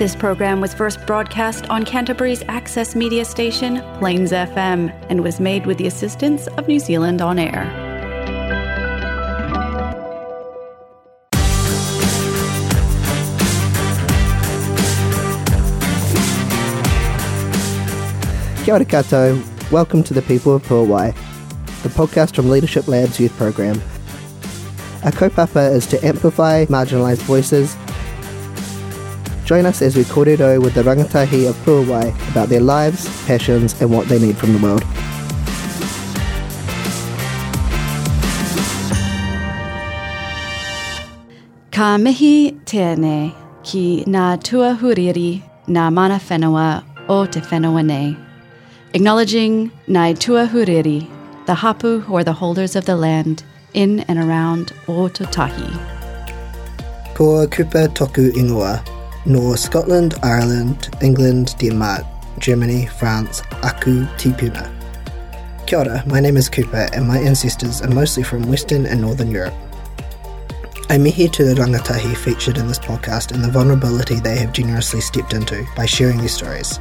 This program was first broadcast on Canterbury's access media station, Plains FM, and was made with the assistance of New Zealand On Air. Kia ora koutou. Welcome to the People of Puawai, the podcast from Leadership Lab's youth program. Our kaupapa is to amplify marginalised voices. Join us as we kōrero with the rangatahi of Puawai about their lives, passions and what they need from the world. Ka mihi tēnei ki Ngāi Tūāhuriri ngā mana whenua o te whenua nei. Acknowledging Ngāi Tūāhuriri, the hapu who are the holders of the land in and around Ōtautahi. Ko kupa toku ingoa, no Scotland, Ireland, England, Denmark, Germany, France, aku tipuna. Kia ora, my name is Cooper and my ancestors are mostly from Western and Northern Europe. I mihi to the rangatahi featured in this podcast and the vulnerability they have generously stepped into by sharing their stories.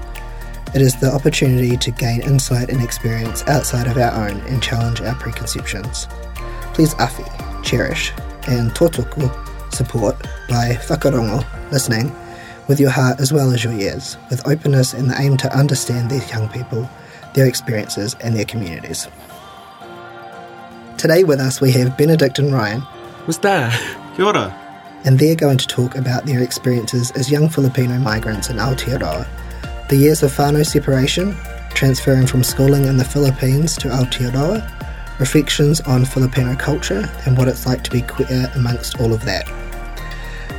It is the opportunity to gain insight and experience outside of our own and challenge our preconceptions. Please awhi, cherish, and tautoko support by whakarongo, listening, with your heart as well as your ears, with openness and the aim to understand these young people, their experiences, and their communities. Today with us we have Benedict and Ryan, What's that? Kia ora. and they're going to talk about their experiences as young Filipino migrants in Aotearoa, the years of whānau separation, transferring from schooling in the Philippines to Aotearoa, reflections on Filipino culture and what it's like to be queer amongst all of that.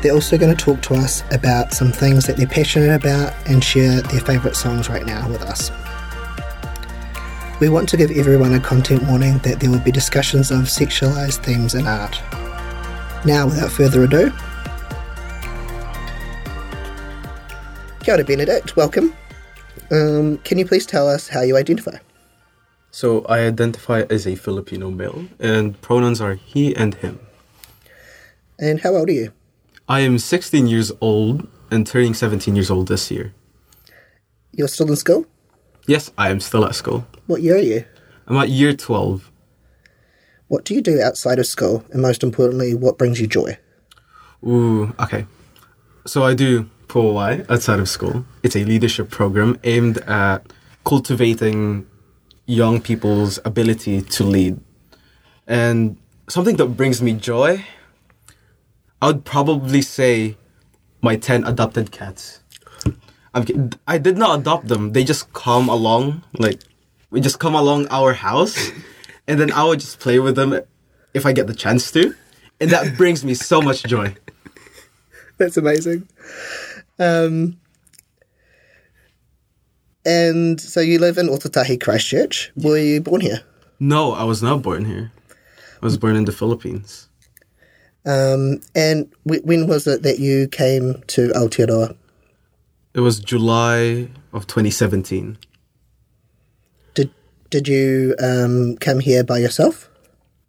They're also going to talk to us about some things that they're passionate about and share their favourite songs right now with us. We want to give everyone a content warning that there will be discussions of sexualised themes in art. Now, without further ado, Kia ora, Benedict. Welcome. Um, can you please tell us how you identify? So I identify as a Filipino male, and pronouns are he and him. And how old are you? I am 16 years old and turning 17 years old this year. You're still in school? Yes, I am still at school. What year are you? I'm at year 12. What do you do outside of school? And most importantly, what brings you joy? Ooh, okay. So I do POY outside of school. It's a leadership program aimed at cultivating young people's ability to lead. And something that brings me joy, I would probably say my 10 adopted cats. I'm, I did not adopt them. They just come along, like, we just come along our house, and then I would just play with them if I get the chance to. And that brings me so much joy. That's amazing. Um, and so you live in Ōtautahi, Christchurch. Were you born here? No, I was not born here. I was born in the Philippines. Um, and w- when was it that you came to Aotearoa? It was July of 2017. Did did you um, come here by yourself?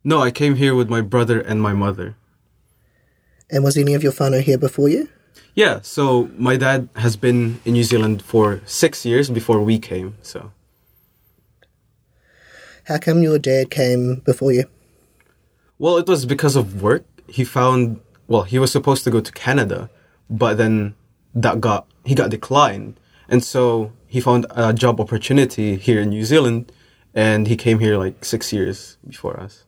No, I came here with my brother and my mother. And was any of your whānau here before you? Yeah, so my dad has been in New Zealand for six years before we came. So, How come your dad came before you? well, it was because of work. He found, well, he was supposed to go to Canada, but then that got, he got declined. And so he found a job opportunity here in New Zealand and he came here like six years before us.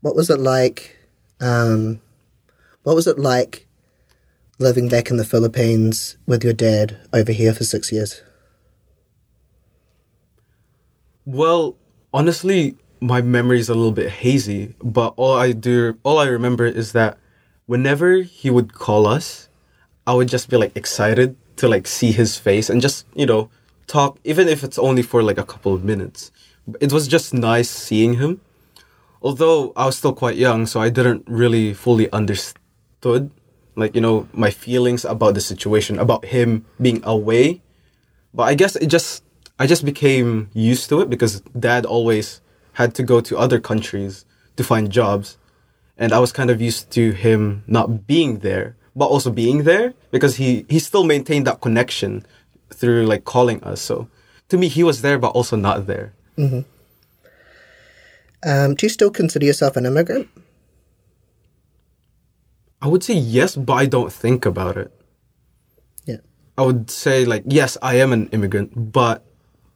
What was it like? Um, what was it like living back in the Philippines with your dad over here for six years? Well, honestly, my memory is a little bit hazy, but all I do, all I remember is that whenever he would call us, I would just be like excited to like see his face and just, you know, talk, even if it's only for like a couple of minutes. It was just nice seeing him. Although I was still quite young, so I didn't really fully understood, like, you know, my feelings about the situation, about him being away but I guess it just I just became used to it because dad always had to go to other countries to find jobs and I was kind of used to him not being there but also being there because he he still maintained that connection through like calling us. So to me, he was there, but also not there. Um, do you still consider yourself an immigrant? I would say yes, but I don't think about it. Yeah. I would say like yes, I am an immigrant, but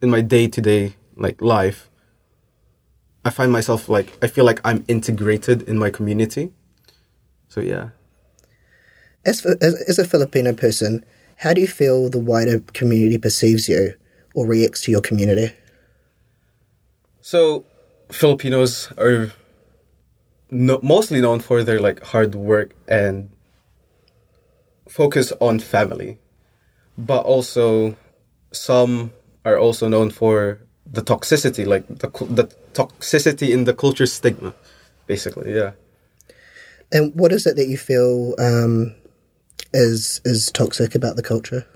in my day to day like life, I find myself like I feel like I'm integrated in my community. So yeah. As, for, as, as a Filipino person, how do you feel the wider community perceives you or reacts to your community? So Filipinos are no, mostly known for their like hard work and focus on family, but also some are also known for the toxicity, like the the toxicity in the culture stigma, basically. Yeah. And what is it that you feel um, is is toxic about the culture?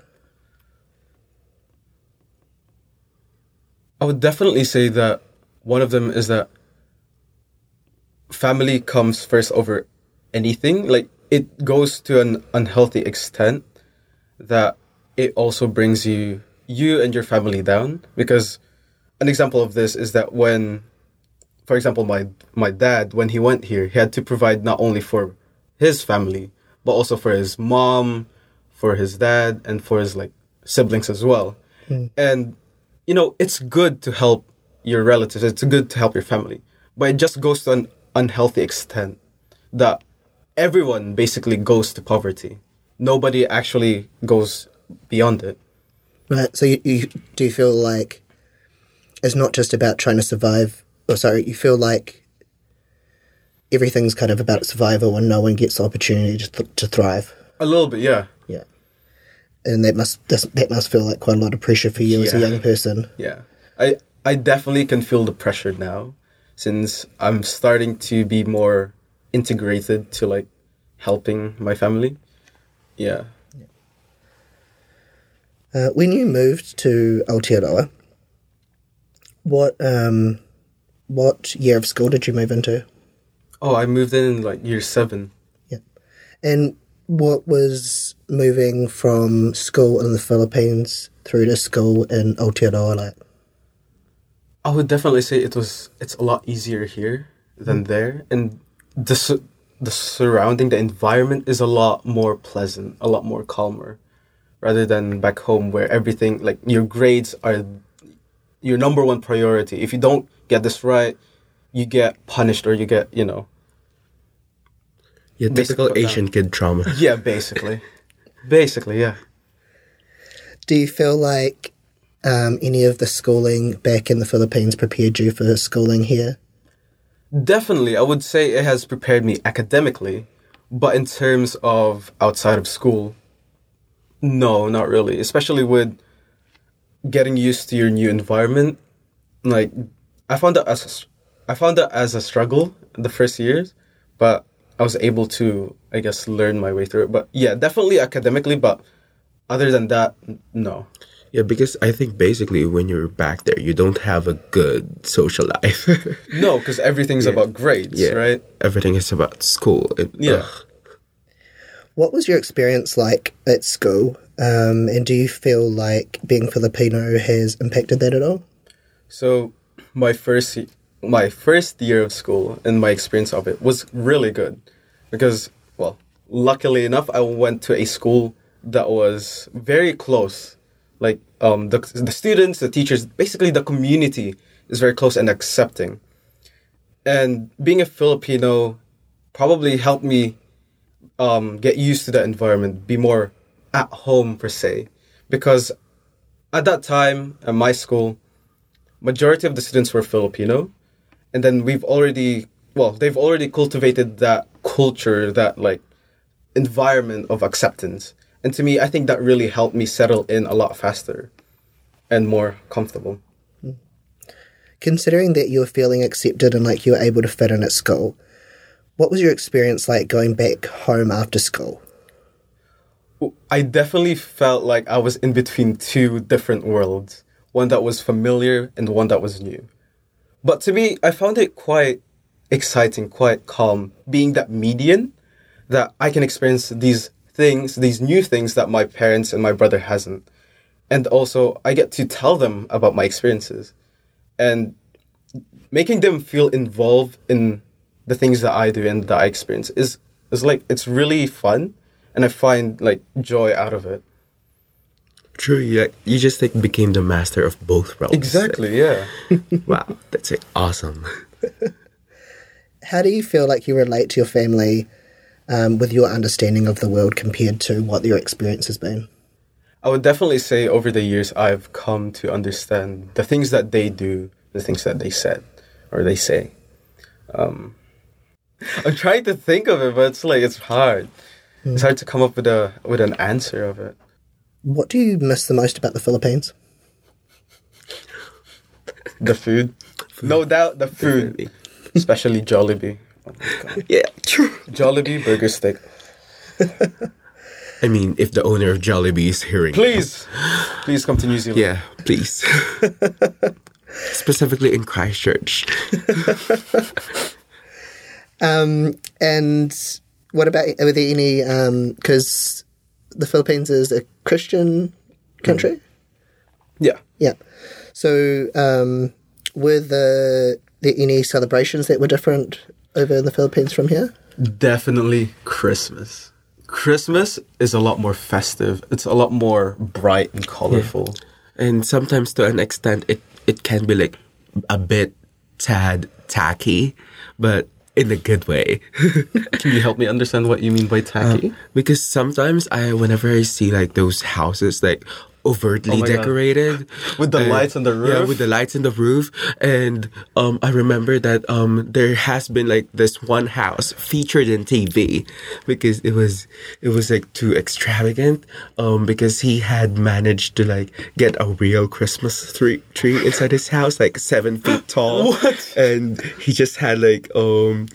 I would definitely say that one of them is that family comes first over anything. Like it goes to an unhealthy extent that it also brings you you and your family down because an example of this is that when for example my my dad when he went here he had to provide not only for his family but also for his mom for his dad and for his like siblings as well. Hmm. And you know it's good to help your relatives. It's good to help your family. But it just goes to an unhealthy extent that everyone basically goes to poverty. Nobody actually goes beyond it. Right. So you, you do you feel like it's not just about trying to survive, or sorry, you feel like everything's kind of about survival and no one gets the opportunity to, th- to thrive. a little bit yeah Yeah. And that must that must feel like quite a lot of pressure for you as a young person. Yeah. I I definitely can feel the pressure now since I'm starting to be more integrated to like helping my family. Yeah. Uh, when you moved to Aotearoa, what um, what year of school did you move into? Oh, I moved in like year 7. Yeah. And what was moving from school in the Philippines through to school in Aotearoa like? I would definitely say it was it's a lot easier here than there and the su- the surrounding the environment is a lot more pleasant, a lot more calmer rather than back home where everything like your grades are your number one priority. If you don't get this right, you get punished or you get, you know, Yeah, typical Basically, Asian kid trauma. yeah, basically. basically, yeah. Do you feel like um, any of the schooling back in the Philippines prepared you for schooling here? Definitely, I would say it has prepared me academically, but in terms of outside of school, no, not really. Especially with getting used to your new environment. Like, I found that as I found that as a struggle the first years, but I was able to, I guess, learn my way through it. But yeah, definitely academically, but other than that, no. Yeah, because I think basically when you're back there, you don't have a good social life. No, because everything's about grades, yeah, right? Everything is about school. It- Yeah. ugh. What was your experience like at school? Um, and do you feel like being Filipino has impacted that at all? So my first my first year of school and my experience of it was really good because well, luckily enough I went to a school that was very close. Like um the the students, the teachers, basically the community is very close and accepting. And being a Filipino probably helped me um get used to that environment, be more at home per se because at that time at my school majority of the students were Filipino, and then we've already well, they've already cultivated that culture, that like environment of acceptance. And to me, I think that really helped me settle in a lot faster and more comfortable. Considering that you're feeling accepted and like you're able to fit in at school, what was your experience like going back home after school? I definitely felt like I was in between two different worlds one that was familiar and one that was new. But to me, I found it quite exciting, quite calm, being that median that I can experience these things, these new things that my parents and my brother hasn't. And also I get to tell them about my experiences and making them feel involved in the things that I do and that I experience is is like it's really fun and I find like joy out of it. True, yeah. you just like became the master of both realms. Exactly, yeah. Wow, that's like, awesome. How do you feel like you relate to your family um, with your understanding of the world compared to what your experience has been? I would definitely say over the years I've come to understand the things that they do, the things that they said or they say. Um, I'm trying to think of it, but it's like it's hard. It's hmm. hard to come up with a with an answer of it. What do you miss the most about the Philippines? The food, no doubt, the food, Definitely. especially Jollibee. Oh my God. Yeah, true. Jollibee burger stick. I mean, if the owner of Jollibee is hearing, Please, please come to New Zealand. yeah, please. Specifically in Christchurch. Um, and what about were there any? Because the Philippines is a Christian country. yeah. Yeah. So um, were the there any celebrations that were different over in the Philippines from here? Definitely Christmas. Christmas is a lot more festive. It's a lot more bright and colorful. And sometimes to an extent, it, it can be like a bit tad tacky, but in a good way. Can you help me understand what you mean by tacky? Um, because sometimes I, whenever I see like those houses like overtly Oh my God. decorated With the and- lights on the roof. yeah, with the lights on the roof, and um, I remember that um, there has been like this one house featured in TV because it was it was like too extravagant. Um, because he had managed to like get a real Christmas tree tree inside his house, like seven feet tall, and he just had like um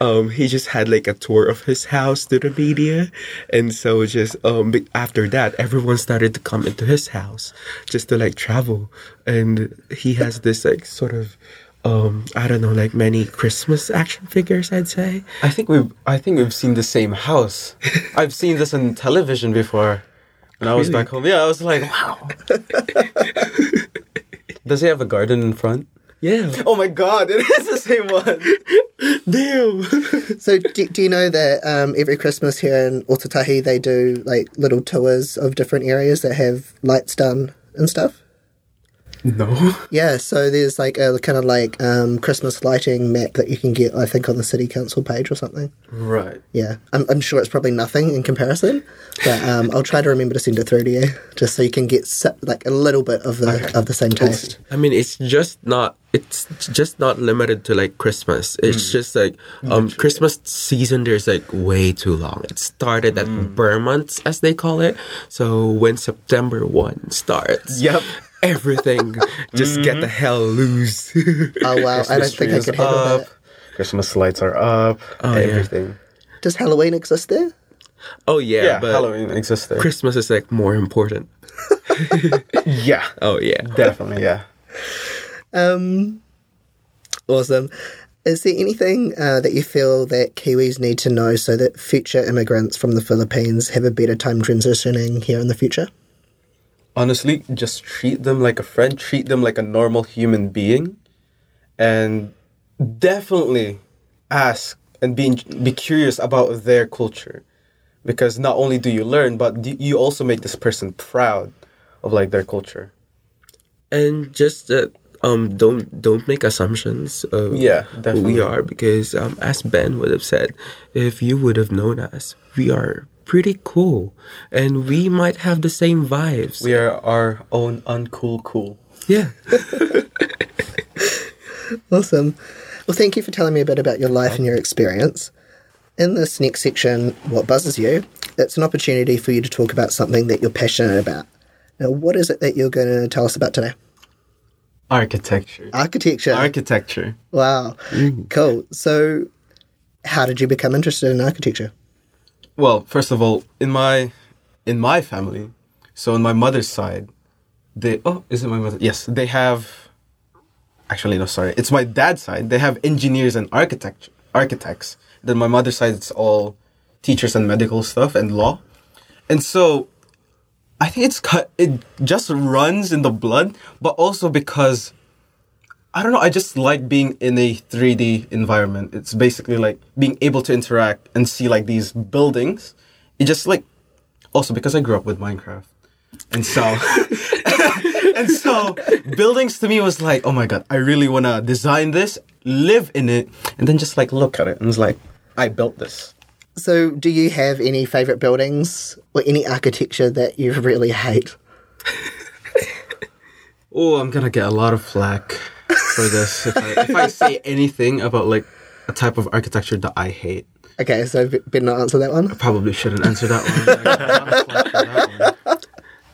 um, he just had like a tour of his house to the media, and so just um, after that, everyone started to come into his house just to like travel, and he has this like sort of um, I don't know, like many Christmas action figures, I'd say. I think we've I think we've seen the same house. I've seen this on television before. When I was back home. Yeah, I was like, wow. Does he have a garden in front? Yeah, Oh my god, it is the same one. damn. So do, do you know that um, every Christmas here in Ōtautahi they do like little tours of different areas that have lights done and stuff? No. Yeah, so there's like a kind of like um, Christmas lighting map that you can get, I think, on the city council page or something. Right. Yeah, I'm, I'm sure it's probably nothing in comparison, but um, I'll try to remember to send it through to you just so you can get like a little bit of the of the same taste. I mean, it's just not. It's just not limited to like Christmas. It's just like um Christmas season. There's like way too long. It started at Ber months, as they call it. So when September one starts, Yep. Everything just get the hell loose. Oh wow, I don't think I is could handle up. that. Christmas lights are up. Oh, yeah. everything. Does Halloween exist there? oh yeah, Yeah, but Halloween exists there. Christmas is like more important. yeah. Oh yeah. Definitely, yeah. Um, awesome. Is there anything uh, that you feel that Kiwis need to know so that future immigrants from the Philippines have a better time transitioning here in the future? Honestly just treat them like a friend treat them like a normal human being and definitely ask and be be curious about their culture. Because not only do you learn but you also make this person proud of like their culture. And just uh, um don't don't make assumptions of Yeah, who we are because um as Ben would have said, if you would have known us, we are pretty cool and we might have the same vibes. we are our own uncool cool yeah. Awesome. Well, thank you for telling me a bit about your life and your experience. In this next section, What Buzzes You, it's an opportunity for you to talk about something that you're passionate about. Now, what is it that you're going to tell us about today? architecture Architecture. architecture wow. Mm. Cool. So, how did you become interested in architecture? Well, first of all, in my in my family, so on my mother's side, they oh, is it my mother? Yes, they have. Actually, no, sorry, it's my dad's side. They have engineers and architect architects. Then my mother's side, it's all teachers and medical stuff and law. and so I think it's cut. It just runs in the blood, but also because I don't know. I just like being in a 3D environment. It's basically like being able to interact and see like these buildings. It just like also because I grew up with Minecraft, and so and so buildings to me was like, oh my god, I really want to design this, live in it, and then just like look at it and it's like, I built this. So, do you have any favorite buildings or any architecture that you really hate? Oh, I'm gonna get a lot of flack for this if I, if I say anything about like a type of architecture that I hate. Okay, so b- better not answer that one. I probably shouldn't answer that one. I got a lot of flack for that one.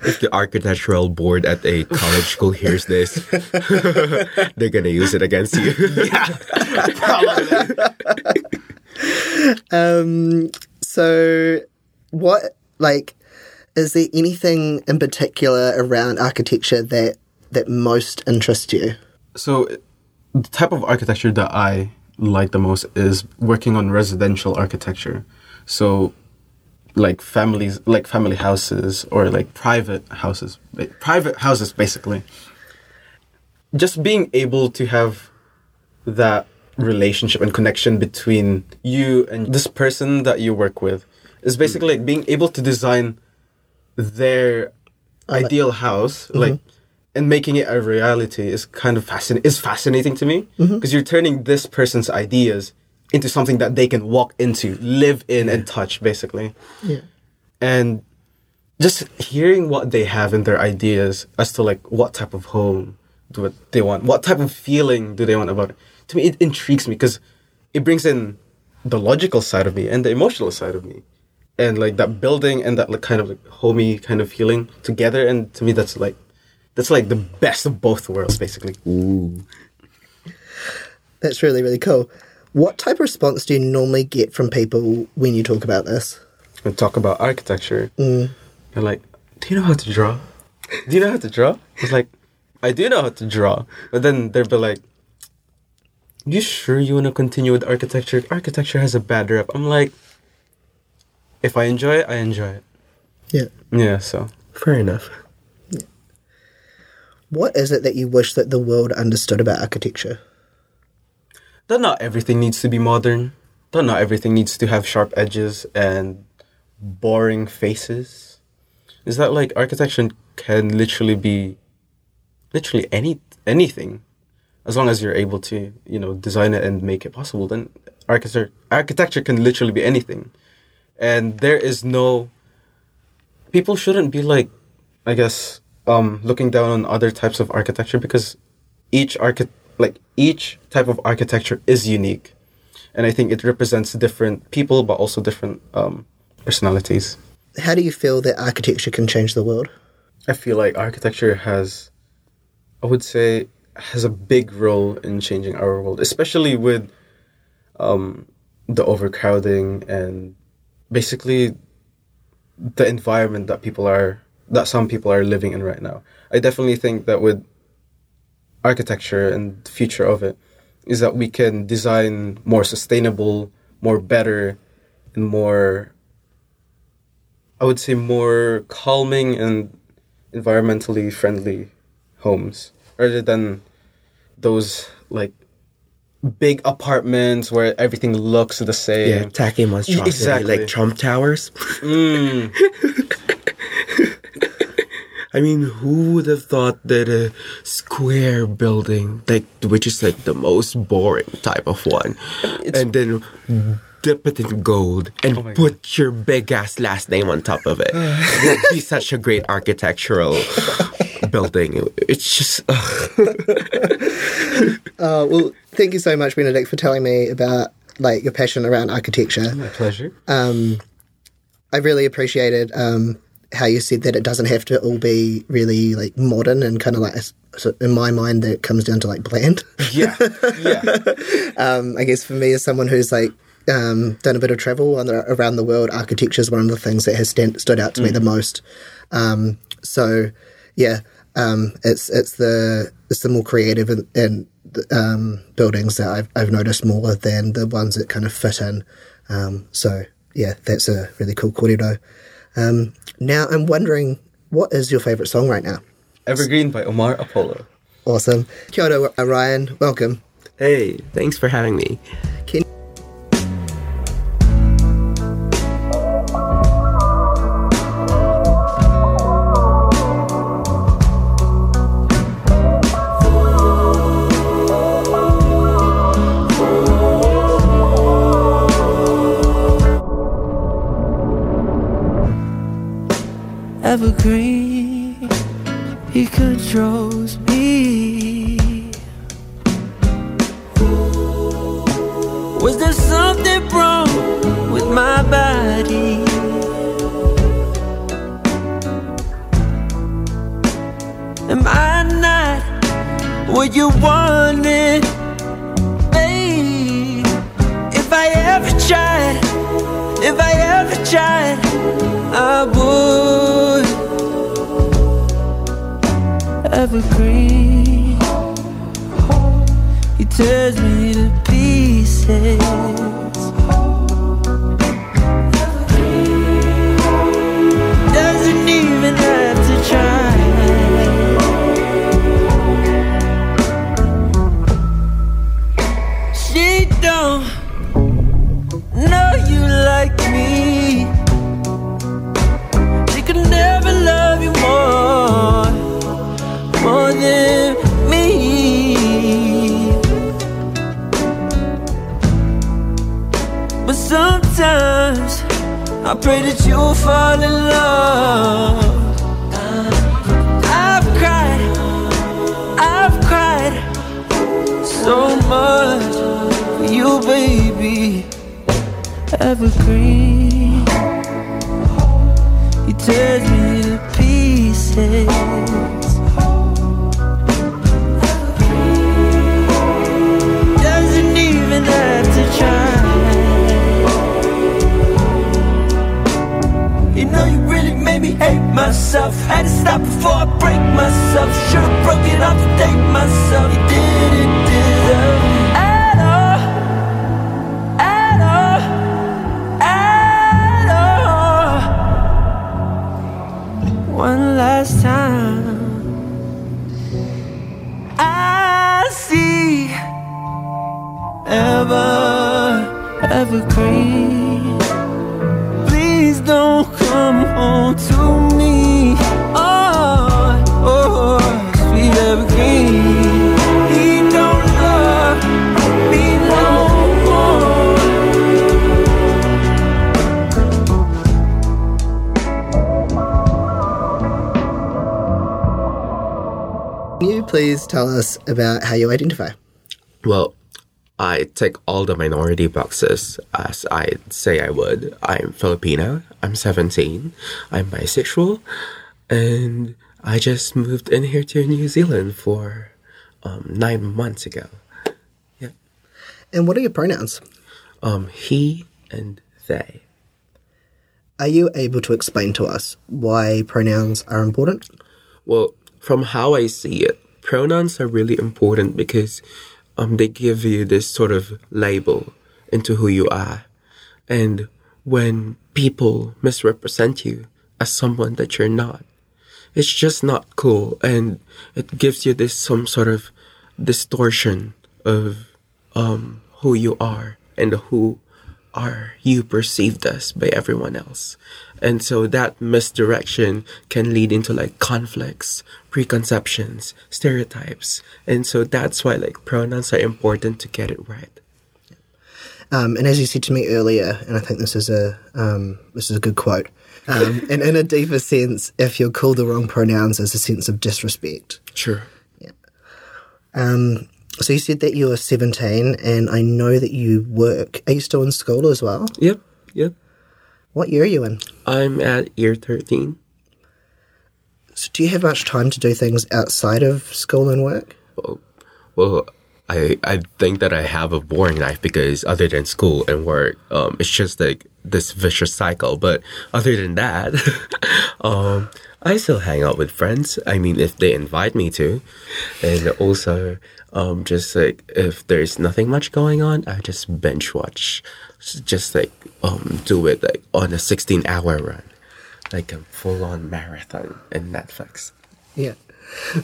If the architectural board at a college school hears this, they're gonna use it against you. yeah, probably. Um, so, what like is there anything in particular around architecture that that most interests you? So, the type of architecture that I like the most is working on residential architecture. So, like families, like family houses or like private houses, private houses basically. Just being able to have that relationship and connection between you and this person that you work with is basically like being able to design their ideal house like mm-hmm. And making it a reality is kind of fascinating is fascinating to me. Mm-hmm. Because you're turning this person's ideas into something that they can walk into live in and touch basically. Yeah. and just hearing what they have in their ideas as to like what type of home do they want what type of feeling do they want about it to me it intrigues me because it brings in the logical side of me and the emotional side of me. And like that building and that like kind of like homey kind of feeling together and to me that's like that's like the best of both worlds basically Ooh. That's really really cool. What type of response do you normally get from people when you talk about this? and talk about architecture mm. you're like do you know how to draw do you know how to draw it's like i do know how to draw but then they'll be like you sure you want to continue with architecture architecture has a bad rep i'm like if i enjoy it i enjoy it Yeah. yeah so Fair enough. What is it that you wish that the world understood about architecture? that not everything needs to be modern. That not everything needs to have sharp edges and boring faces. Is that like architecture can literally be literally any anything. As long as you're able to you know design it and make it possible then architecture architecture can literally be anything. And there is no people shouldn't be like i guess um looking down on other types of architecture because each archi- like each type of architecture is unique and i think it represents different people but also different um personalities How do you feel that architecture can change the world? I feel like architecture has, I would say, has a big role in changing our world, especially with um, the overcrowding and basically the environment that people are, that some people are living in right now. I definitely think that with architecture and the future of it, is that we can design more sustainable, more better, and more I would say more calming and environmentally friendly homes rather than those like big apartments where everything looks the same. Yeah, tacky monstrosity Exactly. like Trump Towers. Mm. I mean, who would have thought that a square building, like which is like the most boring type of one, and then dip it in gold and Oh put your big ass last name on top of it? It'd be such a great architectural building. It's just. Uh, well, thank you so much, Benedict, for telling me about like your passion around architecture. My pleasure. Um, I really appreciated um, how you said that it doesn't have to all be really like modern and kind of like so in my mind that comes down to like bland. Yeah. Yeah. um, I guess for me as someone who's like um, done a bit of travel on the, around the world, architecture is one of the things that has stand, stood out to me the most. Um, so yeah, um, it's it's the it's the more creative and, and um, buildings that I've I've noticed more than the ones that kind of fit in. Um, so yeah, that's a really cool kōrero. Um, now I'm wondering, what is your favourite song right now? Evergreen by Omar Apollo. Awesome. Kia ora, Ryan. Welcome. Hey, thanks for having me. Can sometimes I pray that you'll fall in love. I've cried, I've cried so much for you, baby. Evergreen. He tears me to pieces. Doesn't even have to try. You know you really made me hate myself. Had to stop before I break myself. Should've broke it off to take myself. You didn't deserve at all, at all, at all. One last time, I see ever, evergreen. Please tell us about how you identify? Well, I tick all the minority boxes as I say I would. I'm Filipino, I'm 17, I'm bisexual, and I just moved in here to New Zealand for um, nine months ago. Yeah. And what are your pronouns? Um, he and they. Are you able to explain to us why pronouns are important? Well, from how I see it, pronouns are really important because um, they give you this sort of label into who you are. And when people misrepresent you as someone that you're not, it's just not cool. And it gives you this some sort of distortion of um, who you are and who are you perceived as by everyone else. And so that misdirection can lead into like conflicts, preconceptions, stereotypes. And so that's why like pronouns are important to get it right. Um, and as you said to me earlier, and I think this is a um, this is a good quote. Um, and in a deeper sense, if you're called the wrong pronouns, there's a sense of disrespect. Sure. Um, so you said that you were 17, and I know that you work. Are you still in school as well? Yep. Yep. What year are you in? I'm at year 13. So do you have much time to do things outside of school and work? Well, I I think that I have a boring life because other than school and work, um, it's just like this vicious cycle. But other than that, um, I still hang out with friends. I mean, if they invite me to, and also, um, just like if there's nothing much going on, I just binge watch, just like um, do it like on a 16 hour run. Like a full on marathon in Netflix. Yeah.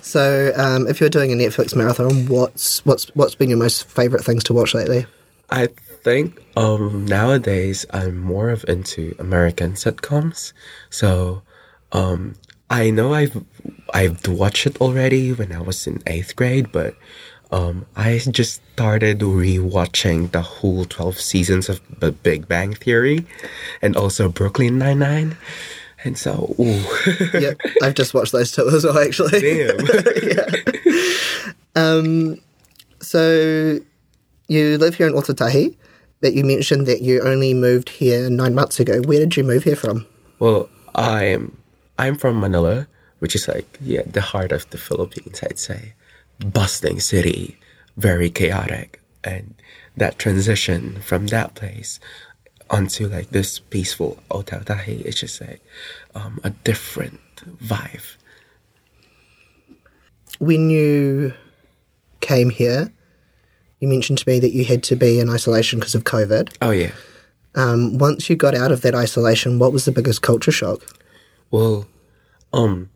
So, um, if you're doing a Netflix marathon, what's what's what's been your most favorite things to watch lately? I think um, nowadays I'm more of into American sitcoms. So um, I know I've I've watched it already when I was in eighth grade, but um, I just started rewatching the whole twelve seasons of The Big Bang Theory, and also Brooklyn Nine Nine. And so, ooh, yeah, I've just watched those two as well, actually. damn. yeah. Um, So, you live here in Ōtautahi, but you mentioned that you only moved here nine months ago. Where did you move here from? Well, I'm I'm from Manila, which is like yeah, the heart of the Philippines, I'd say. Bustling city, very chaotic. And that transition from that place onto like this peaceful Ōtautahi, it's just like um, a different vibe. When you came here, you mentioned to me that you had to be in isolation because of COVID. Oh yeah. Um, once you got out of that isolation, what was the biggest culture shock? Well, um,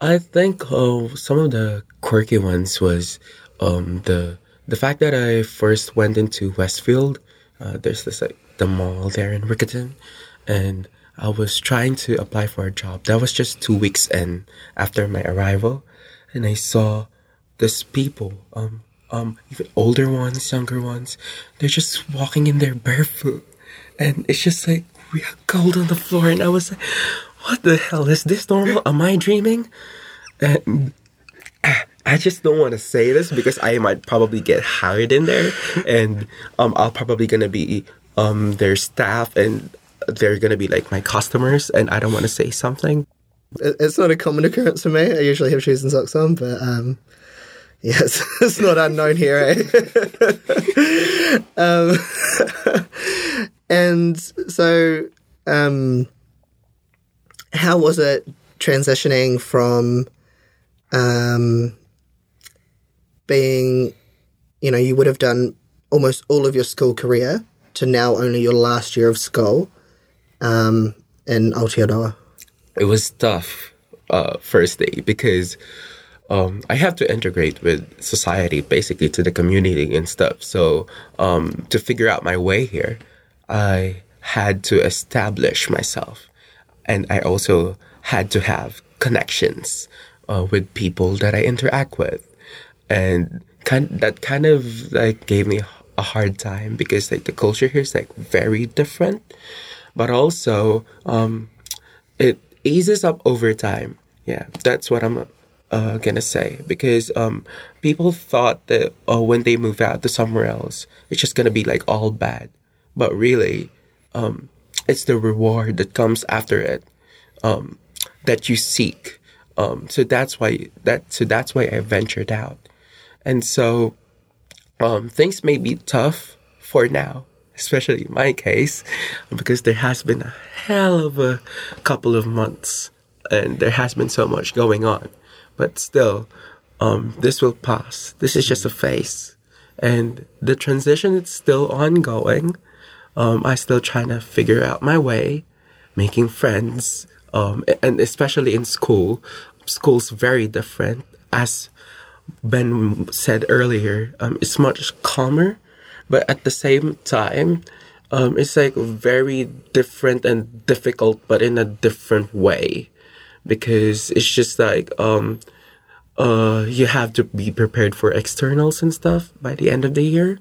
I think uh, some of the quirky ones was um, the the fact that I first went into Westfield. Uh, there's this like the mall there in Riccarton, and I was trying to apply for a job. That was just two weeks in after my arrival, and I saw this people, um, um, even older ones, younger ones. They're just walking in there barefoot, and it's just like we have gold on the floor, and I was like, "What the hell is this normal? Am I dreaming?" And I just don't want to say this because I might probably get hired in there, and um, I'll probably gonna be um their staff, and they're gonna be like my customers, and I don't want to say something. It's not a common occurrence for me. I usually have shoes and socks on, but um, it's, it's not unknown here. Eh? um, and so, um, how was it transitioning from um, being, you know, you would have done almost all of your school career to now only your last year of school um, in Aotearoa? it was tough uh, first day because um, I have to integrate with society, basically to the community and stuff. So um, to figure out my way here, I had to establish myself, and I also had to have connections uh, with people that I interact with, and kind that kind of like gave me a hard time because like the culture here is like very different, but also um, it eases up over time. Yeah, that's what I'm uh, gonna say because um, people thought that uh, when they move out to somewhere else, it's just gonna be like all bad, but really, um, it's the reward that comes after it um, that you seek. Um, so that's why that so that's why I ventured out, and so um, things may be tough for now, especially in my case, because there has been a hell of a couple of months and there has been so much going on. But still, um, this will pass. This is just a phase. And the transition is still ongoing. Um, I'm still trying to figure out my way, making friends, um, and especially in school. School's very different. As Ben said earlier, um, it's much calmer, but at the same time, um, it's like very different and difficult, but in a different way, because it's just like um, uh, you have to be prepared for externals and stuff by the end of the year,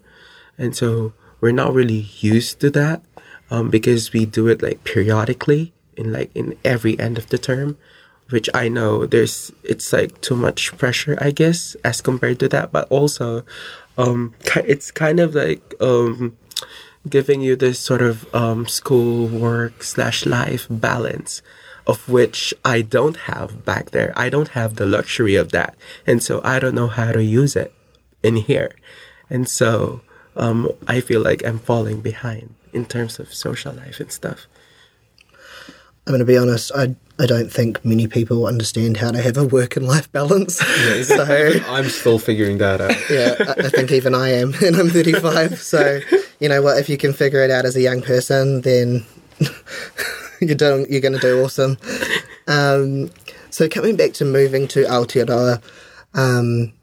and so we're not really used to that, um, because we do it like periodically in like in every end of the term which I know there's it's like too much pressure, I guess, as compared to that. But also, um, it's kind of like um, giving you this sort of um, school work slash life balance, of which I don't have back there. I don't have the luxury of that, and so I don't know how to use it in here, and so um, I feel like I'm falling behind in terms of social life and stuff. I'm going to be honest. I I don't think many people understand how to have a work and life balance. so I'm still figuring that out. yeah, I, I think even I am, and I'm 35. So you know what? If you can figure it out as a young person, then you're doing. You're going to do awesome. Um, so coming back to moving to Aotearoa, um,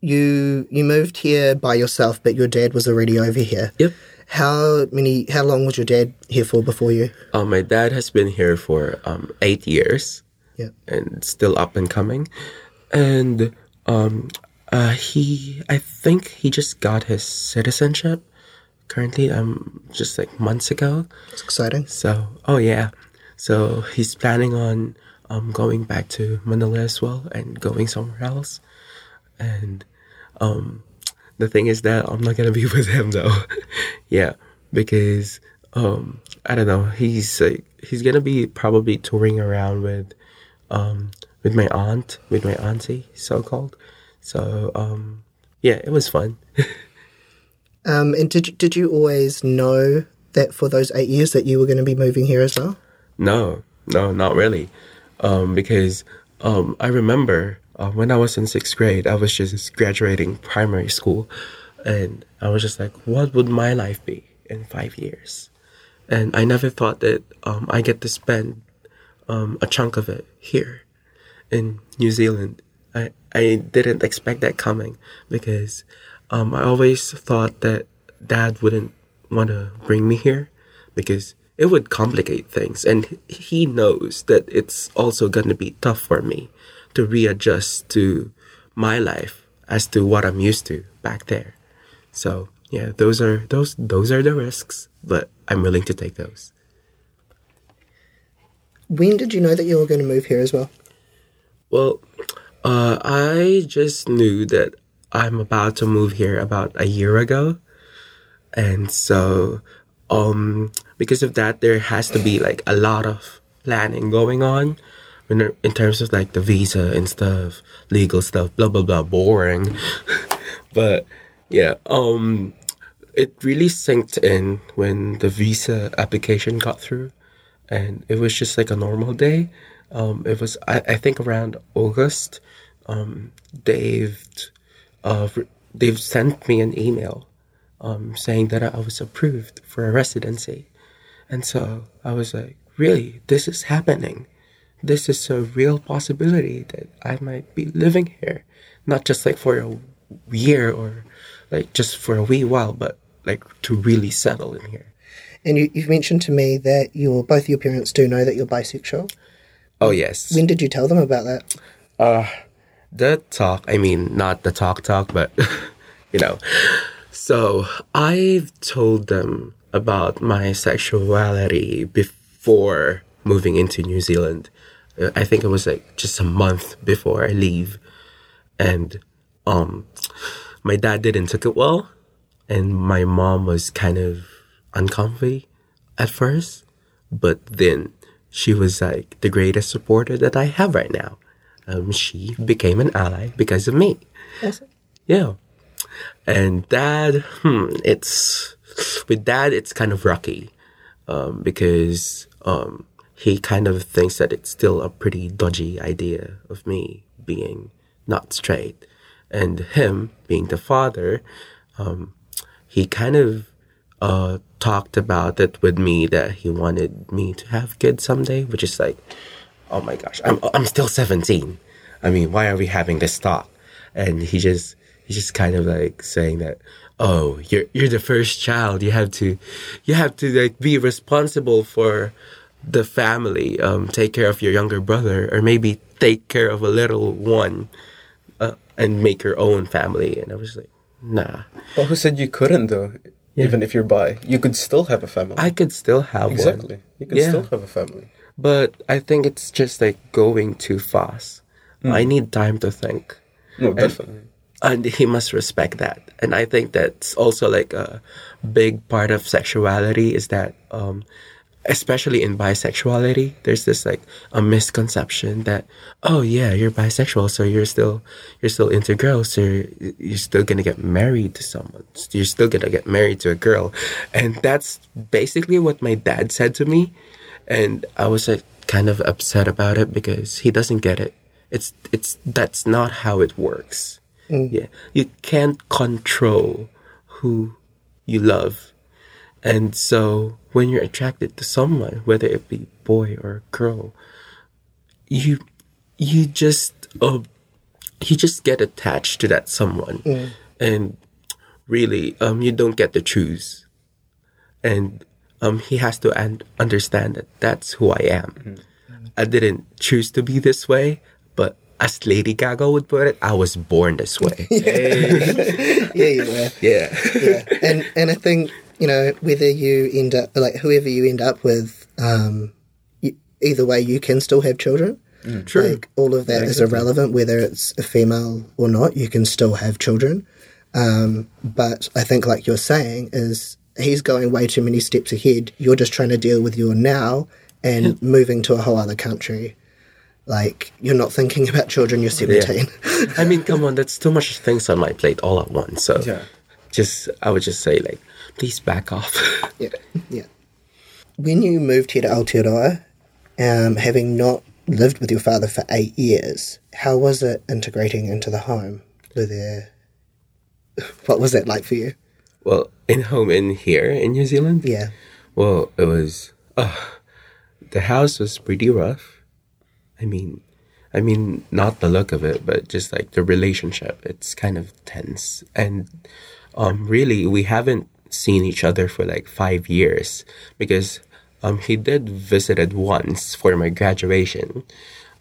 you you moved here by yourself, but your dad was already over here. Yep. How many? How long was your dad here for before you? Um, my dad has been here for um, eight years. Yeah. and still up and coming. And um, uh, he, I think he just got his citizenship currently, um, just like months ago. It's exciting. So, oh yeah, so he's planning on um going back to Manila as well and going somewhere else. And um, the thing is that I'm not gonna be with him though. yeah, because um, I don't know. He's like he's gonna be probably touring around with um with my aunt, with my auntie, so called. So um, yeah, it was fun. Um, and did did you always know that for those eight years that you were going to be moving here as well? No, no, not really. Um, because um, I remember uh, when I was in sixth grade, I was just graduating primary school, and I was just like, what would my life be in five years? And I never thought that um, I get to spend um, a chunk of it here in New Zealand. I, I didn't expect that coming because um, I always thought that dad wouldn't want to bring me here because it would complicate things. And he knows that it's also going to be tough for me to readjust to my life as to what I'm used to back there. So yeah, those are those those are the risks, but I'm willing to take those. When did you know that you were going to move here as well? Well, uh, I just knew that I'm about to move here about a year ago. And so, um, because of that, there has to be like a lot of planning going on in, in terms of like the visa and stuff, legal stuff, blah, blah, blah, boring. but yeah, um, it really synced in when the visa application got through and it was just like a normal day. Um, it was, I, I think around August, um, they've, uh, they've sent me an email, um, saying that I was approved for a residency. And so I was like, really, this is happening. This is a real possibility that I might be living here, not just like for a year or like just for a wee while, but like to really settle in here. And you, you've mentioned to me that your both your parents do know that you're bisexual. Oh yes. When did you tell them about that? the talk i mean not the talk talk but you know so i've told them about my sexuality before moving into new zealand Uh, i think it was like just a month before i leave. And um my dad didn't took it well. And my mom was kind of uncomfy at first. But then she was like the greatest supporter that i have right now. Um, she became an ally because of me. Yeah. And dad, hmm, it's with dad, it's kind of rocky, um, because um, he kind of thinks that it's still a pretty dodgy idea of me being not straight, and him being the father, um, he kind of uh, talked about it with me that he wanted me to have kids someday, which is like, oh my gosh, I'm I'm still 17. I mean, why are we having this talk? And he just he's just kind of like saying that, oh, you're you're the first child. You have to you have to like be responsible for the family. Um, take care of your younger brother, or maybe take care of a little one, uh, and make your own family. And I was like, nah, Well, who said you couldn't though? Even if you're bi, you could still have a family. I could still have exactly. one. You could Yeah. still have a family. But I think it's just like going too fast. I need time to think. No, definitely. and he must respect that and i think that's also like a big part of sexuality is that um especially in bisexuality there's this like a misconception that oh yeah you're bisexual so you're still you're still into girls so you're, you're still gonna get married to someone. You're still gonna get married to a girl. And that's basically what my dad said to me. And i was like kind of upset about it because he doesn't get it. It's it's that's not how it works. Mm. Yeah, you can't control who you love. And so when you're attracted to someone, whether it be boy or girl, you you just uh, you just get attached to that someone, and really um you don't get to choose, and um he has to un- understand that that's who I am. I didn't choose to be this way, but as Lady Gaga would put it, I was born this way. Yeah, you were. yeah. yeah. And and I think you know whether you end up like whoever you end up with, um, you, either way you can still have children. True. Like all of that is irrelevant whether it's a female or not. You can still have children. Um, but I think like you're saying is he's going way too many steps ahead. You're just trying to deal with your now and moving to a whole other country. Like you're not thinking about children. You're 17. I mean, come on, that's too much things on my plate all at once. So Yeah. just I would just say like, please back off. Yeah, yeah. When you moved here to Aotearoa, um, having not lived with your father for eight years, how was it integrating into the home? Were there, what was that like for you? well, in home in here in New Zealand, Yeah, well, it was uh, the house was pretty rough. I mean, I mean, not the look of it, but just like the relationship. It's kind of tense, and um, really, we haven't seen each other for like five years because um, he did visited once for my graduation.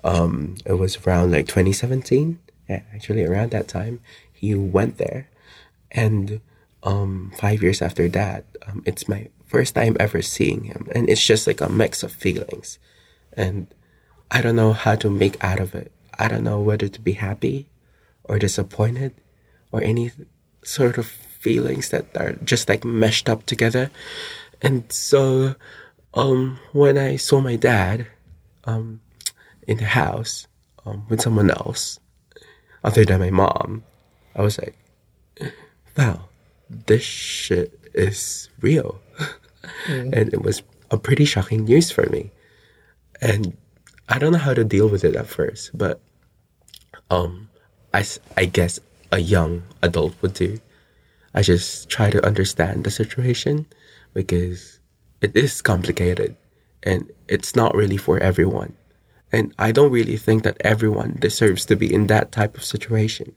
Um, it was around like 2017. Yeah, actually, around that time, he went there, and um, five years after that, um, it's my first time ever seeing him, and it's just like a mix of feelings, and I don't know how to make out of it. I don't know whether to be happy, or disappointed, or any sort of feelings that are just like meshed up together, and so, um, when I saw my dad, um, in the house, um, with someone else, other than my mom, I was like, wow, this shit is real. and it was a pretty shocking news for me. And I don't know how to deal with it at first, but um, I, I guess a young adult would do. I just try to understand the situation because it is complicated and it's not really for everyone. And I don't really think that everyone deserves to be in that type of situation.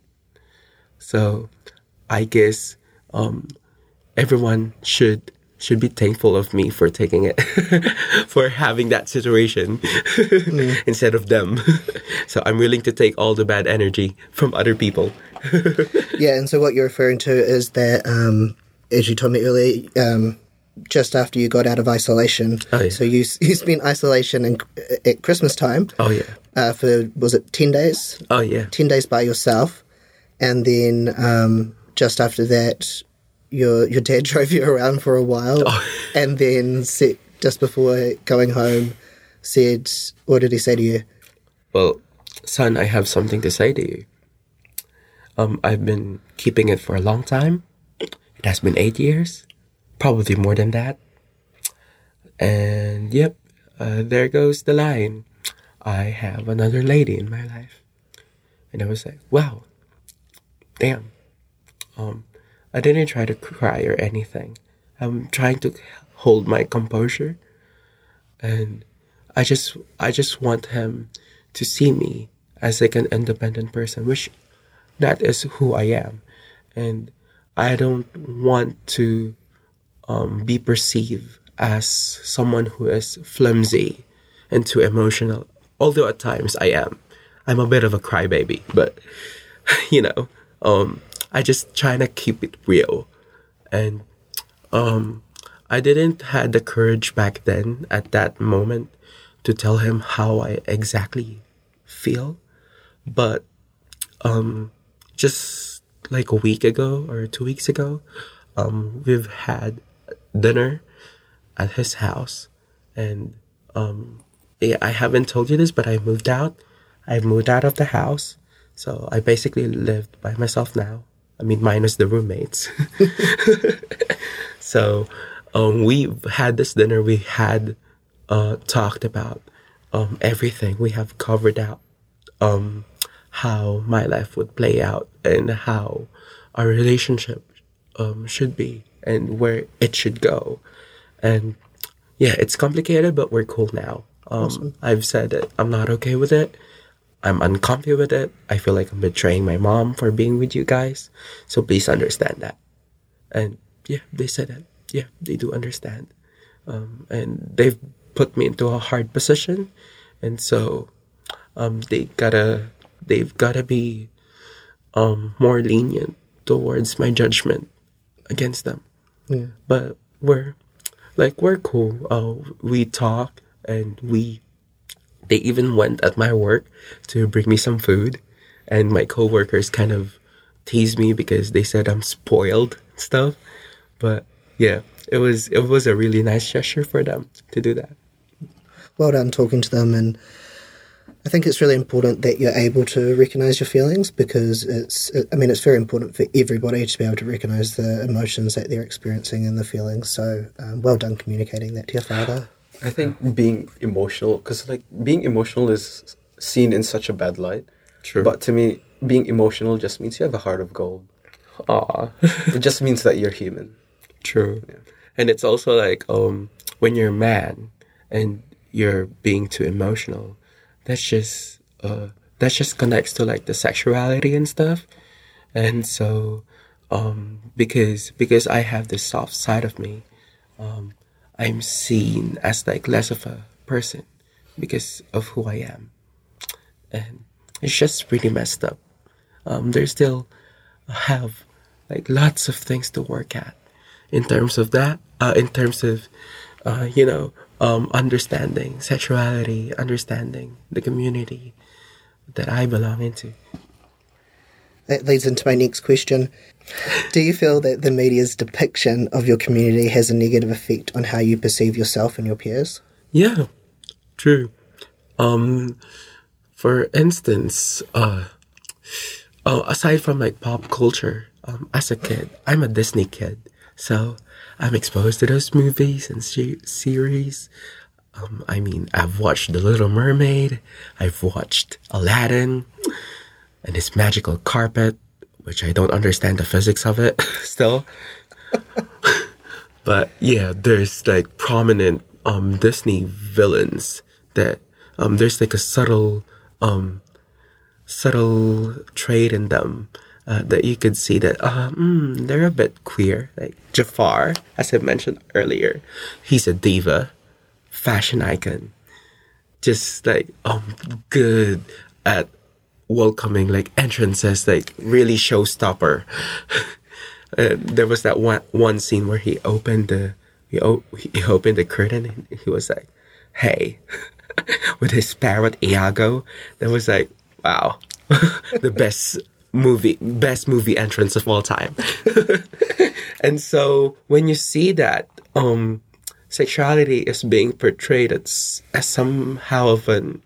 So I guess um, everyone should should be thankful of me for taking it, for having that situation instead of them. so I'm willing to take all the bad energy from other people. yeah. And so what you're referring to is that, um, as you told me earlier, um, just after you got out of isolation, Oh, yeah. so you you spent isolation in, at Christmas time Oh yeah, uh, for was it ten days? oh yeah, 10 days by yourself and then um, just after that your your dad drove you around for a while and then said, just before going home said what did he say to you Well, son, I have something to say to you. Um, I've been keeping it for a long time. It has been eight years, probably more than that. And yep, uh, there goes the line. I have another lady in my life. And I was like, wow, damn. Um, I didn't try to cry or anything. I'm trying to hold my composure. And I just, I just want him to see me as like an independent person, which that is who I am. And I don't want to um, be perceived as someone who is flimsy and too emotional. Although at times I am. I'm a bit of a crybaby, but you know, um, I just try to keep it real. And um, I didn't had the courage back then at that moment to tell him how I exactly feel. But um, just like a week ago or two weeks ago, um, we've had dinner at his house, and um, yeah, I haven't told you this, but I moved out. I moved out of the house, so I basically lived by myself now. I mean, minus the roommates. so um, we had this dinner. We had uh, talked about um, everything. We have covered out um, how my life would play out and how our relationship um, should be. and where it should go. And yeah, it's complicated, but we're cool now. Um, I've said that I'm not okay with it. I'm uncomfy with it. I feel like I'm betraying my mom for being with you guys. So please understand that. And yeah, they said that. Yeah, they do understand. Um, and they've put me into a hard position. And so um, they gotta, they've gotta be um, more lenient towards my judgment against them. Yeah. But we're like we're cool. Uh, we talk and we. They even went at my work to bring me some food, and my coworkers kind of teased me because they said I'm spoiled and stuff. But yeah, it was it was a really nice gesture for them to do that. well done talking to them and I think it's really important that you're able to recognize your feelings because it's I mean it's very important for everybody to be able to recognize the emotions that they're experiencing and the feelings so um, well done communicating that to your father I think being emotional, because like being emotional is seen in such a bad light. True. But to me, being emotional just means you have a heart of gold. Aw. It just means that you're human. True. And it's also like um when you're mad and you're being too emotional, that's just uh that just connects to like the sexuality and stuff. And so um because because I have this soft side of me, um I'm seen as like less of a person because of who I am. And it's just really messed up. Um there's still have like lots of things to work at in terms of that uh, in terms of uh, you know um, understanding sexuality understanding the community that i belong into that leads into my next question. Do you feel that the media's depiction of your community has a negative effect on how you perceive yourself and your peers? Yeah true. Um for instance uh oh aside from like pop culture um, as a kid i'm a disney kid so i'm exposed to those movies and se- series. Um, i mean i've watched the little mermaid i've watched aladdin and his magical carpet which i don't understand the physics of it still but yeah, there's like prominent um Disney villains that um there's like a subtle um subtle trait in them uh, that you could see that uh, mm, they're a bit queer. Like Jafar, as I mentioned earlier, he's a diva, fashion icon, just like um good at welcoming like entrances, like really showstopper. uh, there was that one one scene where he opened the he, o- he opened the curtain and he was like, "Hey," with his parrot Iago. That was like, wow, the best movie best movie entrance of all time. and so when you see that um sexuality is being portrayed as, as somehow of an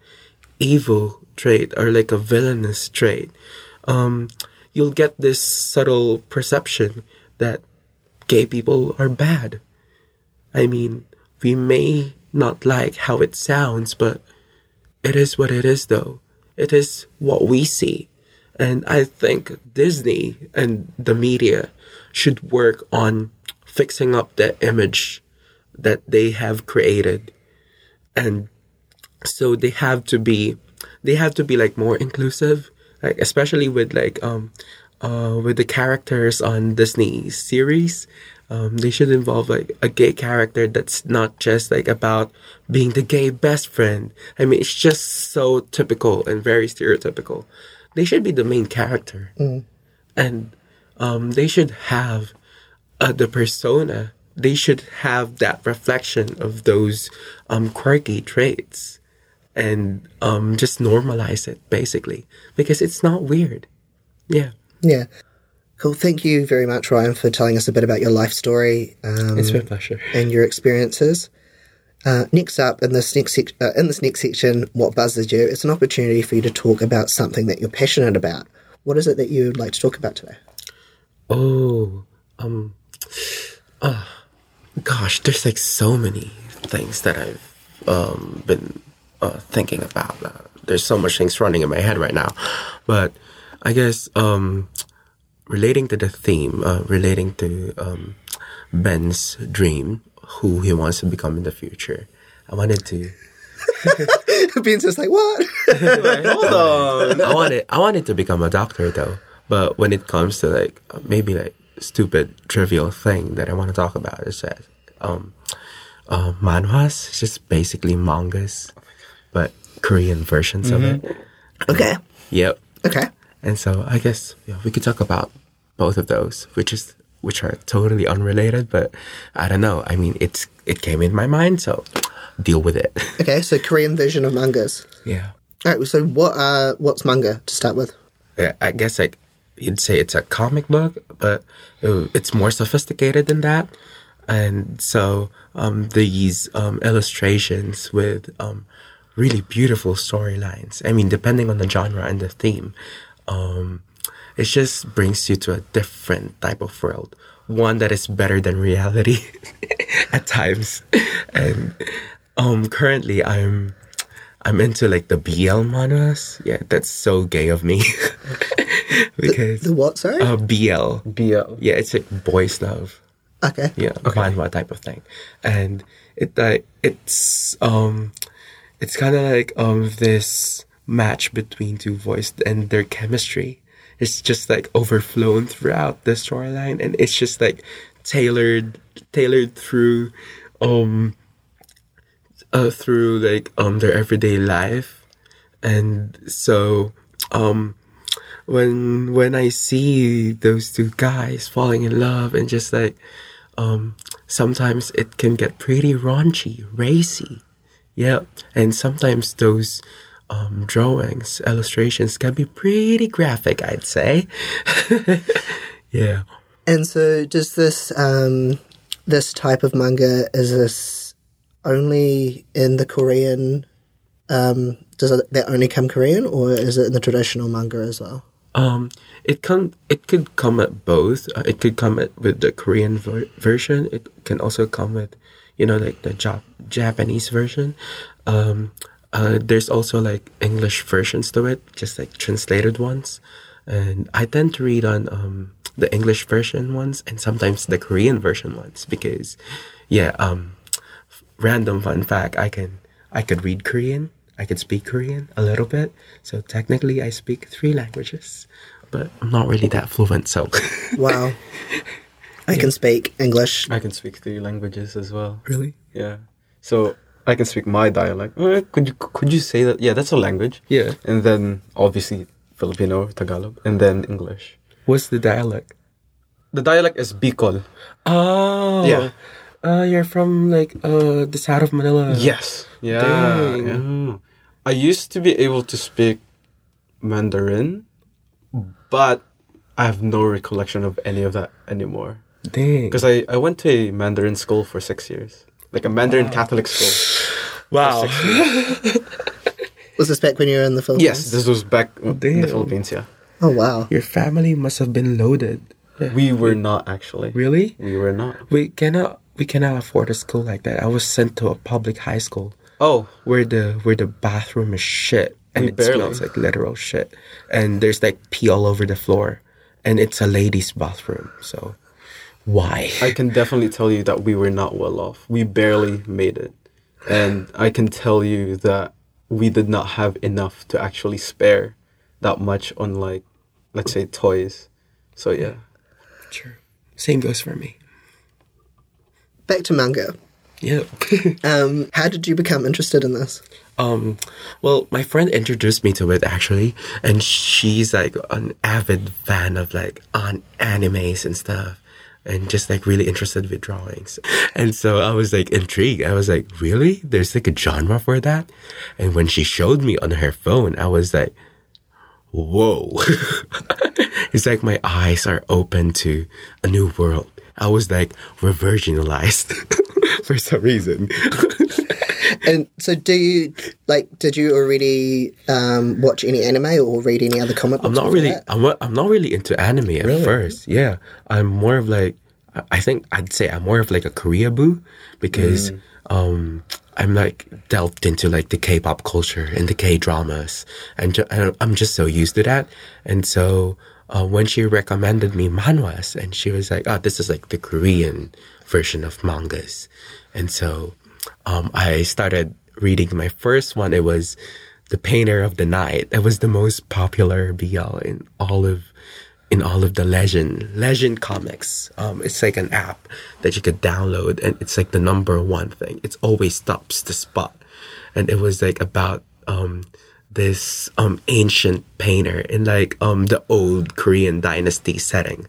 evil trait or like a villainous trait, um, you'll get this subtle perception that gay people are bad. I mean, we may not like how it sounds, but it is what it is, though. It is what we see. And I think Disney and the media should work on fixing up that image that they have created. And so they have to be they have to be like more inclusive like especially with like um uh with the characters on disney series. Um they should involve like a gay character that's not just like about being the gay best friend. I mean it's just so typical and very stereotypical. They should be the main character. And um they should have uh, the persona. They should have that reflection of those um quirky traits and um just normalize it basically because it's not weird yeah yeah cool thank you very much ryan for telling us a bit about your life story um, it's my pleasure and your experiences. Uh, next up, in this next sec- uh, in this next section, what buzzes you? It's an opportunity for you to talk about something that you're passionate about. What is it that you'd like to talk about today? oh um uh, gosh there's like so many things that i've um been uh thinking about uh, there's so much things running in my head right now but i guess um relating to the theme, uh, relating to um, Ben's dream, who he wants to become in the future. I wanted to. Beans just like, what? Hold on. I wanted. I wanted to become a doctor though. But when it comes to like maybe like stupid trivial thing that I want to talk about is that um, uh, manhwas is just basically mangas, but Korean versions of it. okay. Yep. Okay. And so I guess yeah, we could talk about both of those, which is which are totally unrelated, but I don't know. I mean, it's it came in my mind, so deal with it. Okay. So Korean version of mangas. yeah. All right. So what? Uh, what's manga to start with? Yeah, I guess like you'd say it's a comic book, but it's more sophisticated than that. And so um, these um, illustrations with um, really beautiful storylines. I mean, depending on the genre and the theme, um, it just brings you to a different type of world. One that is better than reality at times. And um, currently, I'm I'm into like the BL manhwas. Yeah, that's so gay of me. because The what? Sorry. uh, BL. BL. Yeah, it's like boys love. okay. Yeah, okay. manhwa type of thing, and it like it's um, it's kind of like um this match between two boys and their chemistry. It's just like overflown throughout the storyline, and it's just like tailored tailored through um uh, through like um their everyday life and so um when when i see those two guys falling in love and just like um sometimes it can get pretty raunchy racy yeah and sometimes those um drawings illustrations can be pretty graphic i'd say yeah And so, does this um, this type of manga is this only in the Korean? Um, does it that only come Korean, or is it in the traditional manga as well? Um, it can it could come at both. Uh, it could come at, with the Korean ver- version. It can also come with, you know, like the Jap- Japanese version. Um, uh, there's also like English versions to it, just like translated ones. And I tend to read on um, the English version ones and sometimes the Korean version ones because, yeah. Um, random fun fact: I can I could read Korean. I could speak Korean a little bit. So technically, I speak three languages, but I'm not really that fluent. So Wow. I can speak English. I can speak three languages as well. really, Yeah. So I can speak my dialect. Uh, could you could you say that? Yeah, that's a language. Yeah. And then obviously Filipino, Tagalog, and then English. what's the dialect? The dialect is Bicol. Oh, Yeah. Uh, you're from like uh the south of Manila. Yes. Yeah. Dang. yeah. I used to be able to speak Mandarin, but I have no recollection of any of that anymore. Dang. Because I, I went to a Mandarin school for six years. Like a Mandarin Catholic school. Wow. Was this back when you were in the Philippines? yes, this was back in the Philippines, yeah. Oh wow. Your family must have been loaded. We were not actually. Really? We were not. We cannot. We cannot afford a school like that. I was sent to a public high school. Oh, where the where the bathroom is shit and We it barely. smells like literal shit and there's like pee all over the floor and it's a ladies bathroom so why I can definitely tell you that we were not well off. We barely made it. And I can tell you that we did not have enough to actually spare that much on like let's say toys. So yeah. sure same goes for me Back to manga. yeah Um, how did you become interested in this? um well my friend introduced me to it actually and she's like an avid fan of like on animes and stuff and just like really interested with drawings. And so i was like intrigued. I was like really? There's like a genre for that? And when she showed me on her phone i was like whoa. It's like my eyes are open to a new world. I was like revirginalized for some reason And so, do you like? Did you already um, watch any anime or read any other comic books? I'm not really. that? I'm. not- I'm not really into anime at first. Yeah, I'm more of like. I- think I'd say I'm more of like a Korea boo because um I'm like delved into like the K-pop culture and the K dramas and, ju- and I'm just so used to that and so uh, when she recommended me manhwas, and she was like, "Oh, this is like the Korean version of mangas," and so um, I started reading my first one. It was The Painter of the Night. It was the most popular BL in all of in all of the Lezhin Lezhin comics. Um, it's like an app that you could download, and it's like the number one thing. It's always stops the spot, and it was like about um this um ancient painter in like um the old Korean dynasty setting,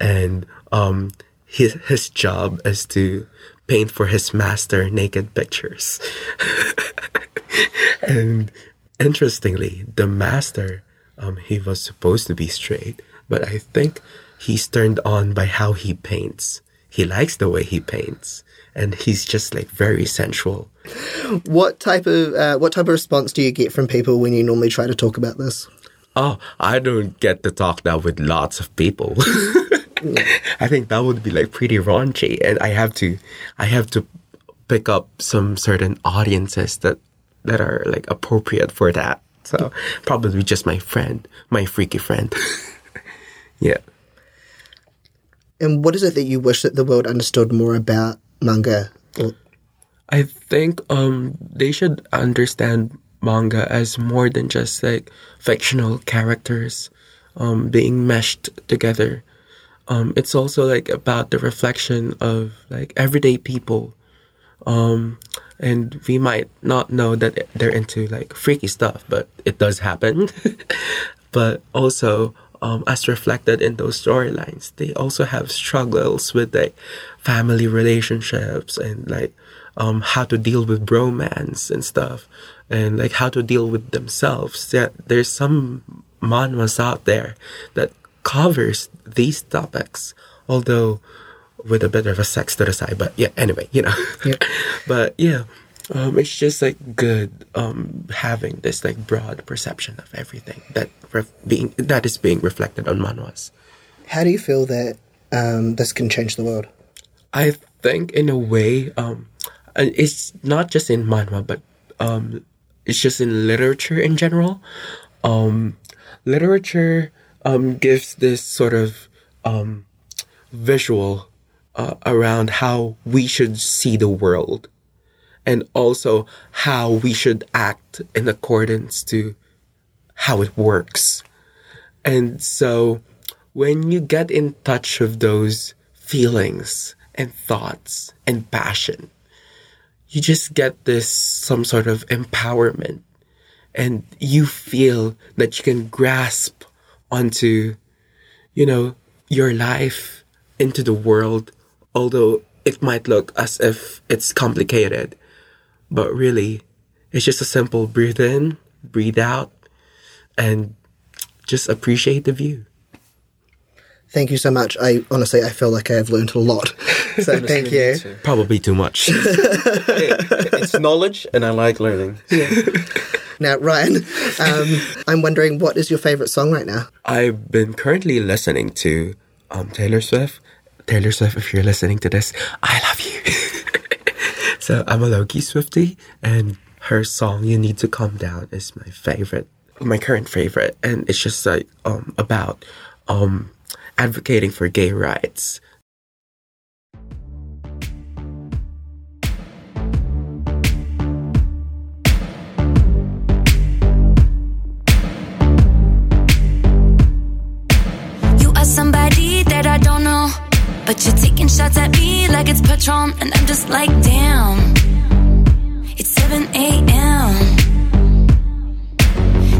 and um his his job is to paint for his master naked pictures, and interestingly, the master um he was supposed to be straight but I think he's turned on by how he paints. He likes the way he paints, and he's just like very sensual. What type of uh, what type of response do you get from people when you normally try to talk about this? Oh, I don't get to talk now with lots of people. I think that would be like pretty raunchy, and I have to, I have to pick up some certain audiences that that are like appropriate for that. So probably just my friend, my freaky friend. yeah. And what is it that you wish that the world understood more about manga? I think um they should understand manga as more than just like fictional characters um being meshed together. Um it's also like about the reflection of like everyday people. Um and we might not know that they're into like freaky stuff, but it does happen. but also um, as reflected in those storylines, they also have struggles with like family relationships and like um, how to deal with bromance and stuff, and like how to deal with themselves. Yeah, there's some manhwas out there that covers these topics, although with a bit of a sex to the side. But yeah, anyway, you know. Yeah. but yeah, um, it's just like good um, having this like broad perception of everything that ref- being that is being reflected on manhwas. How do you feel that um, this can change the world? I think in a way, um, it's not just in manhwa, but um, it's just in literature in general. Um, literature um, gives this sort of um, visual uh, around how we should see the world, and also how we should act in accordance to how it works. And so when you get in touch with those feelings and thoughts and passion, you just get this some sort of empowerment and you feel that you can grasp onto, you know, your life into the world, although it might look as if it's complicated. But really, it's just a simple breathe in, breathe out, and just appreciate the view. Thank you so much. I honestly, I feel like I have learned a lot. So thank you. Probably too much. it's knowledge, and I like learning. Yeah. Now, Ryan, um, I'm wondering what is your favorite song right now? I've been currently listening to um, Taylor Swift. Taylor Swift, if you're listening to this, I love you. so I'm a Loki Swiftie, and her song "You Need to Calm Down" is my favorite, my current favorite, and it's just like um, about um, advocating for gay rights. You are somebody that I don't know. But you're taking shots at me like it's Patron. And I'm just like, damn. It's 7 a.m.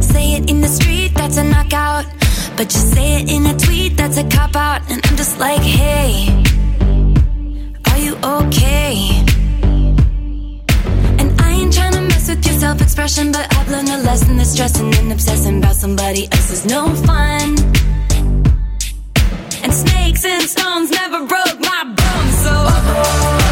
Say it in the street, that's a knockout. But you say it in a tweet, that's a cop out. And I'm just like, hey, are you okay? And I ain't tryna mess with your self expression, but I've learned a lesson that stressing and obsessing about somebody else is no fun. And snakes and stones never broke my bones, so.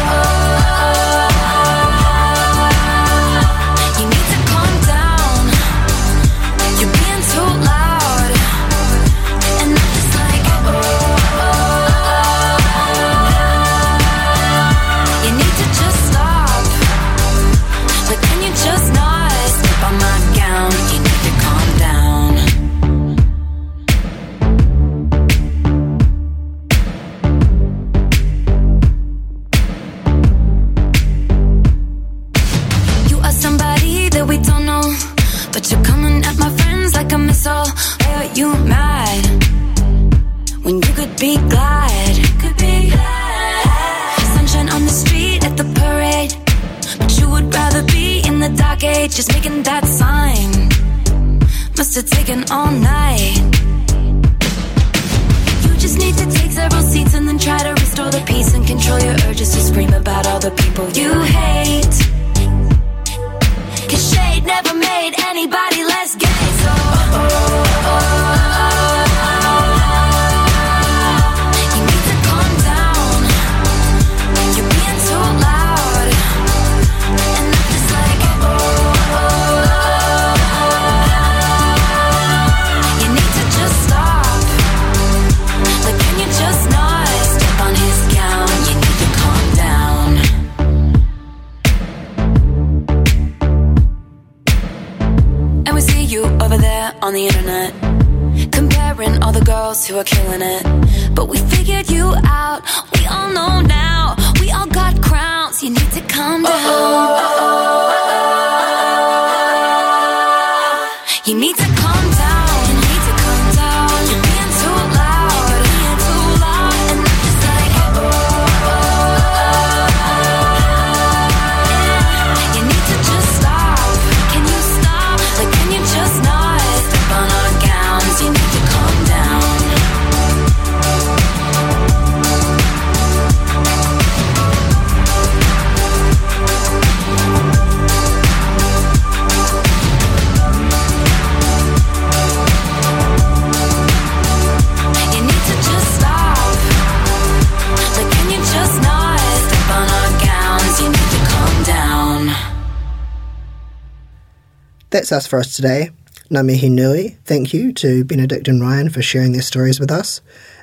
You over there on the internet. Comparing all the girls who are killing it. But we figured you out. We all know now. We all got crowns. You need to calm down. You That's us for us today. Ngā nui. Thank you to Benedict and Ryan for sharing their stories with us.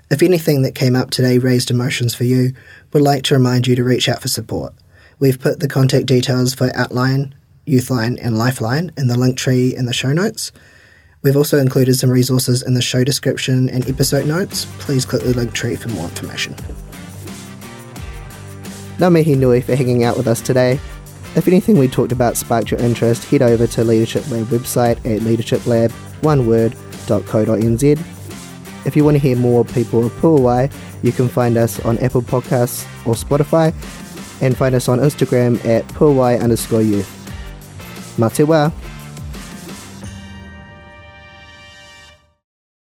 If anything that came up today raised emotions for you, we'd like to remind you to reach out for support. We've put the contact details for Outline, Youthline, and Lifeline in the Linktree in the show notes. We've also included some resources in the show description and episode notes. Please click the Linktree for more information. Ngā mihi nui for hanging out with us today. If anything we talked about sparked your interest, head over to Leadership Lab website at leadershiplab.oneword.co.nz. If you want to hear more people of Puāwai, you can find us on Apple Podcasts or Spotify, and find us on Instagram at Puāwai underscore youth. Wā.